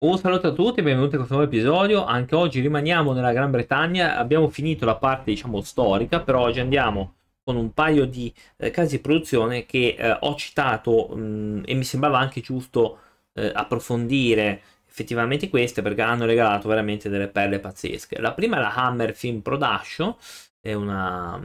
Un saluto a tutti e benvenuti a questo nuovo episodio. Anche oggi rimaniamo nella Gran Bretagna. Abbiamo finito la parte, diciamo, storica, però oggi andiamo con un paio di eh, casi di produzione che eh, ho citato mh, e mi sembrava anche giusto eh, approfondire effettivamente queste perché hanno regalato veramente delle perle pazzesche. La prima è la Hammer Film Production, è una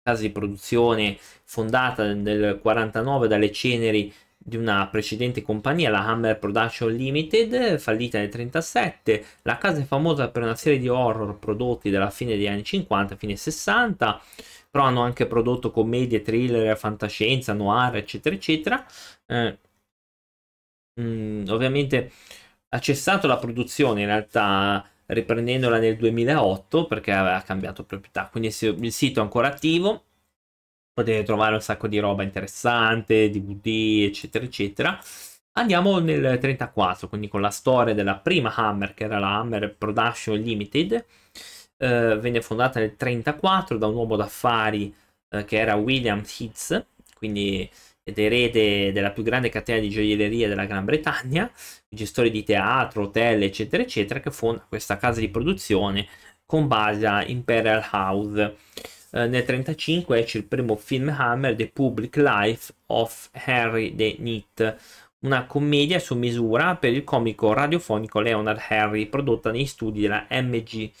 casa di produzione fondata nel 1949 dalle ceneri di una precedente compagnia, la Hammer Production Limited, fallita nel 1937. La casa è famosa per una serie di horror prodotti dalla fine degli anni 50, fine 60, però hanno anche prodotto commedie, thriller, fantascienza, noir, eccetera, eccetera. Eh, mh, mm, ovviamente ha cessato la produzione in realtà riprendendola nel 2008 perché aveva cambiato proprietà, quindi il sito è ancora attivo potete trovare un sacco di roba interessante, DVD, eccetera, eccetera. Andiamo nel 34, quindi con la storia della prima Hammer, che era la Hammer Production Limited. Eh, venne fondata nel 34 da un uomo d'affari eh, che era William Hitz, quindi ed erede della più grande catena di gioielleria della Gran Bretagna, gestori di teatro, hotel, eccetera, eccetera, che fonda questa casa di produzione con base a Imperial House. Eh, nel 1935 esce il primo film Hammer, The Public Life of Harry the Neat, una commedia su misura per il comico radiofonico Leonard Harry, prodotta nei studi della MGMATP.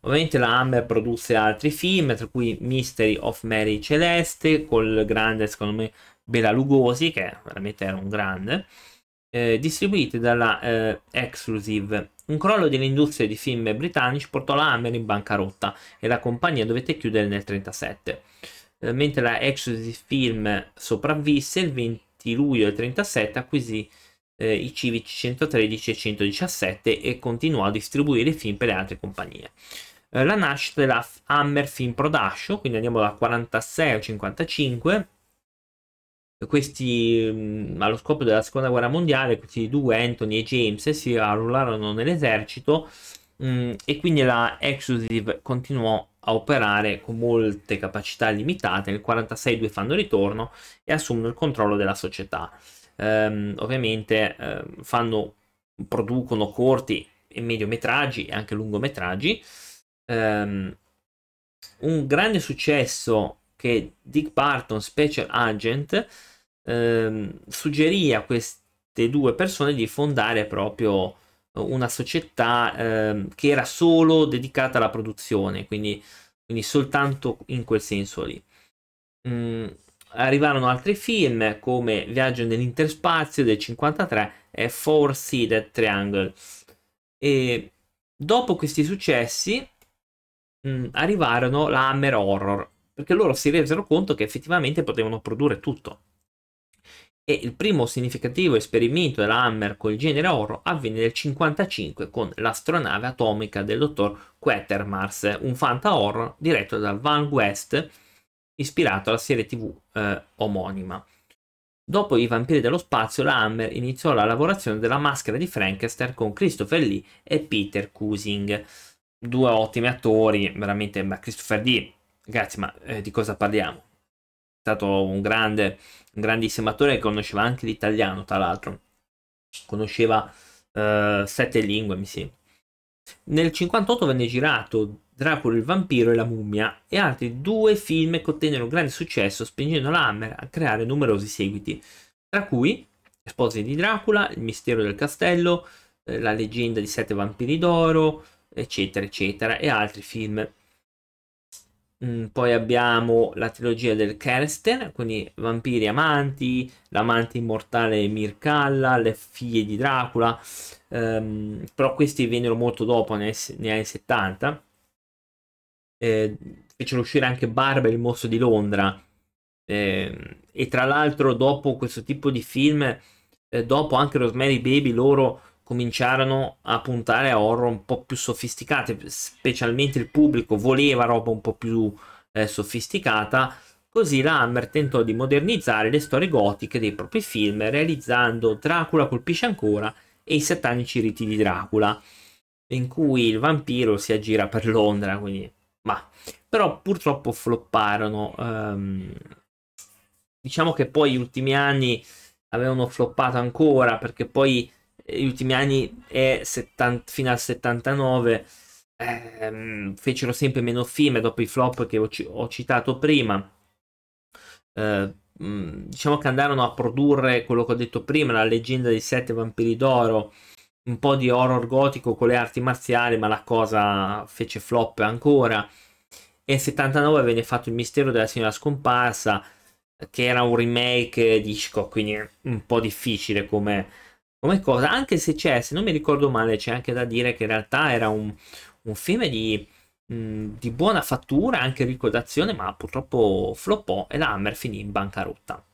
Ovviamente la Hammer produsse altri film, tra cui Mystery of Mary Celeste, col grande, secondo me, Bela Lugosi, che veramente era un grande, eh, distribuiti dalla eh, Exclusive un crollo dell'industria di film britannici portò la Hammer in bancarotta e la compagnia dovette chiudere nel 1937. Eh, mentre la Exodus Film sopravvisse, il 20 luglio del 1937 acquisì eh, i civici 113 e 117 e continuò a distribuire i film per le altre compagnie. Eh, la nascita della Hammer Film Production, quindi andiamo da 46 al 55, questi mh, allo scopo della seconda guerra mondiale, questi due Anthony e James si arruolarono nell'esercito mh, e quindi la Exclusive continuò a operare con molte capacità limitate. Nel 1946 due fanno ritorno e assumono il controllo della società. Ehm, ovviamente eh, fanno, producono corti e mediometraggi e anche lungometraggi. Ehm, un grande successo che Dick Barton Special Agent ehm, suggerì a queste due persone di fondare proprio una società ehm, che era solo dedicata alla produzione, quindi, quindi soltanto in quel senso lì. Mm, arrivarono altri film come Viaggio nell'interspazio del 53 e Four Seeded Triangle. E dopo questi successi mh, mm, arrivarono la Hammer Horror, perché loro si resero conto che effettivamente potevano produrre tutto e il primo significativo esperimento della Hammer col genere horror avvenne nel 1955 con l'astronave atomica del dottor Quatermars, un fanta horror diretto da Van West, ispirato alla serie tv eh, omonima. Dopo I vampiri dello spazio, la Hammer iniziò la lavorazione della maschera di Frankenstein con Christopher Lee e Peter Cusing, due ottimi attori, veramente, ma Christopher Lee, ragazzi, ma eh, di cosa parliamo? stato un grande, un grandissimo attore che conosceva anche l'italiano, tra l'altro. Conosceva uh, sette lingue, mi sembra. Nel 58 venne girato Dracula il vampiro e la mummia e altri due film che ottennero grande successo spingendo la Hammer a creare numerosi seguiti, tra cui Sposi di Dracula, Il mistero del castello, eh, La leggenda di sette vampiri d'oro, eccetera, eccetera, e altri film Mm, poi abbiamo la trilogia del Kersten, quindi Vampiri Amanti, l'amante immortale Mirkalla, le figlie di Dracula, ehm, però questi vennero molto dopo, negli anni 70. Eh, fecero uscire anche Barba il mostro di Londra. Eh, e tra l'altro, dopo questo tipo di film, eh, dopo anche Rosemary Baby, loro cominciarono a puntare a horror un po' più sofisticate, specialmente il pubblico voleva roba un po' più eh, sofisticata. Così la Hammer tentò di modernizzare le storie gotiche dei propri film, realizzando Dracula colpisce ancora e i satanici riti di Dracula, in cui il vampiro si aggira per Londra, quindi... Ma... Però purtroppo flopparono. Um... Diciamo che poi gli ultimi anni avevano floppato ancora perché poi gli ultimi anni è 70, fino al 79 ehm, fecero sempre meno film dopo i flop che ho, ho citato prima. Eh, diciamo che andarono a produrre quello che ho detto prima, la leggenda dei sette vampiri d'oro, un po' di horror gotico con le arti marziali, ma la cosa fece flop ancora. E nel 79 venne fatto il mistero della signora scomparsa, che era un remake di Hitchcock, quindi un po' difficile come, come cosa, anche se c'è, se non mi ricordo male, c'è anche da dire che in realtà era un, un film di, mh, mm, di, buona fattura, anche ricco d'azione, ma purtroppo floppò e la Hammer finì in bancarotta.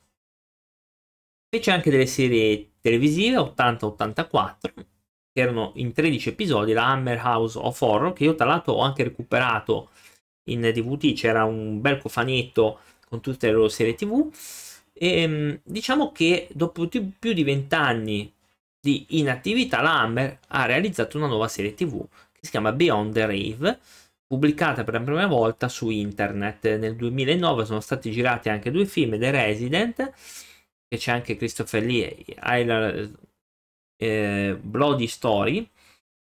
Fece anche delle serie televisive 80-84 che erano in 13 episodi, la Hammer House of Horror, che io tra l'altro ho anche recuperato in DVD, c'era un bel cofanetto con tutte le loro serie TV. E ehm, diciamo che dopo più di 20 anni di inattività, la Hammer ha realizzato una nuova serie TV si chiama Beyond the Rave, pubblicata per la prima volta su internet. Nel 2009 sono stati girati anche due film, The Resident, che c'è anche Christopher Lee, e eh, Bloody Story,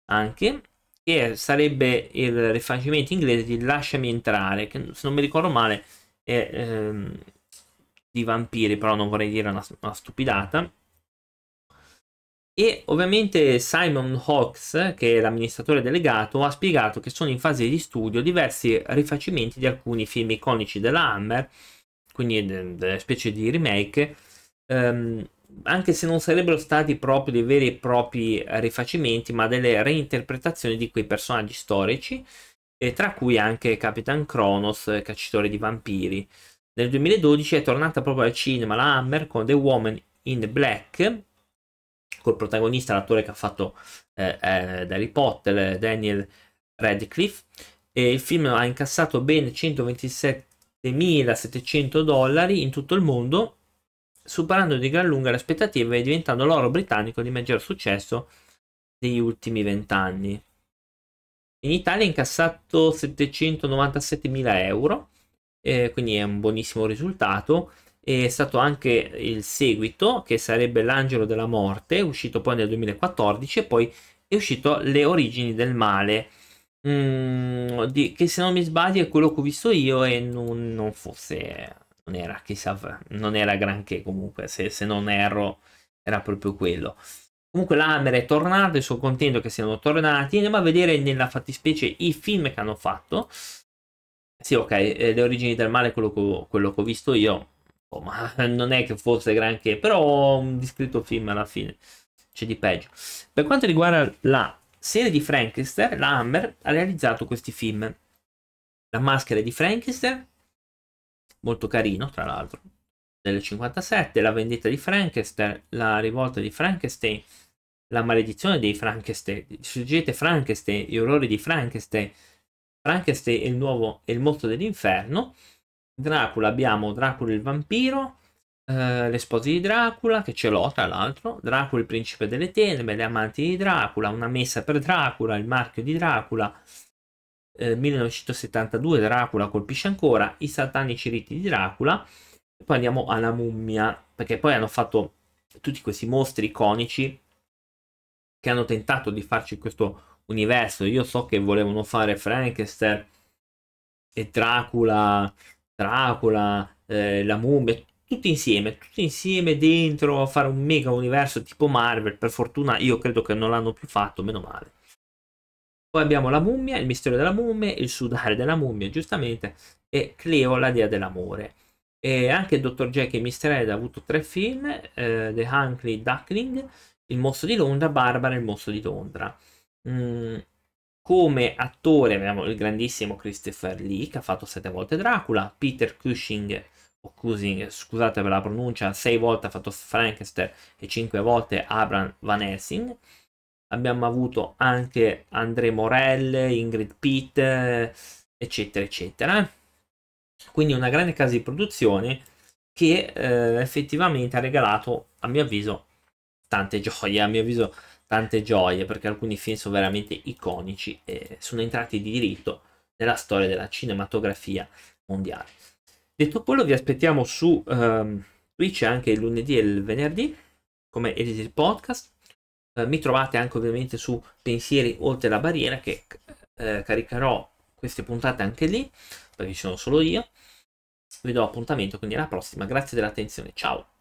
anche, che sarebbe il rifacimento inglese di Lasciami entrare, che se non mi ricordo male è ehm, di vampiri, però non vorrei dire una, una stupidata e ovviamente Simon Hawks, che è l'amministratore delegato, ha spiegato che sono in fase di studio diversi rifacimenti di alcuni film iconici della Hammer, quindi delle specie di remake, ehm, anche se non sarebbero stati proprio dei veri e propri rifacimenti, ma delle reinterpretazioni di quei personaggi storici, eh, tra cui anche Capitan Kronos, cacciatore di vampiri. Nel 2012 è tornata proprio al cinema la Hammer con The Woman in Black, col protagonista, l'attore che ha fatto eh, eh, Harry Potter, Daniel Radcliffe. E il film ha incassato ben 127.700 dollari in tutto il mondo, superando di gran lunga le aspettative e diventando l'oro britannico di maggior successo degli ultimi vent'anni. In Italia ha incassato 797.000 euro, eh, quindi è un buonissimo risultato è stato anche il seguito che sarebbe L'Angelo della Morte, uscito poi nel 2014 e poi è uscito Le origini del male, mm, di, che se non mi sbaglio è quello che ho visto io e non, non fosse, non era chissà, non era granché comunque, se, se non erro era proprio quello. Comunque l'Hammer è tornato e sono contento che siano tornati. Andiamo a vedere nella fattispecie i film che hanno fatto. Sì, ok, eh, le origini del male, quello che, quello che ho visto io, ma non è che fosse granché, però un discreto film alla fine. C'è di peggio. Per quanto riguarda la serie di Frankenstein, la Hammer ha realizzato questi film. La maschera di Frankenstein, molto carino tra l'altro, del 57, La vendetta di Frankenstein, La rivolta di Frankenstein, La maledizione dei Frankenstein, Suggerite Frankenstein, Gli orrori di Frankenstein, Frankenstein e il nuovo e il mostro dell'inferno, Dracula abbiamo Dracula il vampiro, eh, le spose di Dracula, che ce l'ho tra l'altro, Dracula il principe delle tenebre, le amanti di Dracula, una messa per Dracula, il marchio di Dracula, eh, 1972 Dracula colpisce ancora, i satanici riti di Dracula, e poi andiamo alla mummia, perché poi hanno fatto tutti questi mostri iconici che hanno tentato di farci questo universo. Io so che volevano fare Frankenstein e Dracula Dracula, eh, la mummia, tutti insieme, tutti insieme dentro a fare un mega universo tipo Marvel. Per fortuna io credo che non l'hanno più fatto, meno male. Poi abbiamo la mummia, il mistero della mummia, il sudare della mummia, giustamente, e Cleo, la dea dell'amore. E anche Dr. Jack e Mr. Ed ha avuto tre film, eh, The Hunkley Duckling, Il mostro di Londra, Barbara e il mostro di Londra. Mm, come attore abbiamo il grandissimo Christopher Lee che ha fatto sette volte Dracula, Peter Cushing o Cushing, scusate per la pronuncia, sei volte ha fatto Frankenstein e cinque volte Abraham Van Helsing. Abbiamo avuto anche André Morel, Ingrid Pitt, eccetera, eccetera. Quindi una grande casa di produzione che eh, effettivamente ha regalato, a mio avviso, tante gioie. A mio avviso, tante gioie perché alcuni film sono veramente iconici e sono entrati di diritto nella storia della cinematografia mondiale. Detto quello, vi aspettiamo su um, Twitch anche il lunedì e il venerdì come Elisir Podcast. Eh, mi trovate anche ovviamente su Pensieri oltre la barriera che eh, caricherò queste puntate anche lì, perché ci sono solo io. Vi do appuntamento quindi alla prossima. Grazie dell'attenzione. Ciao.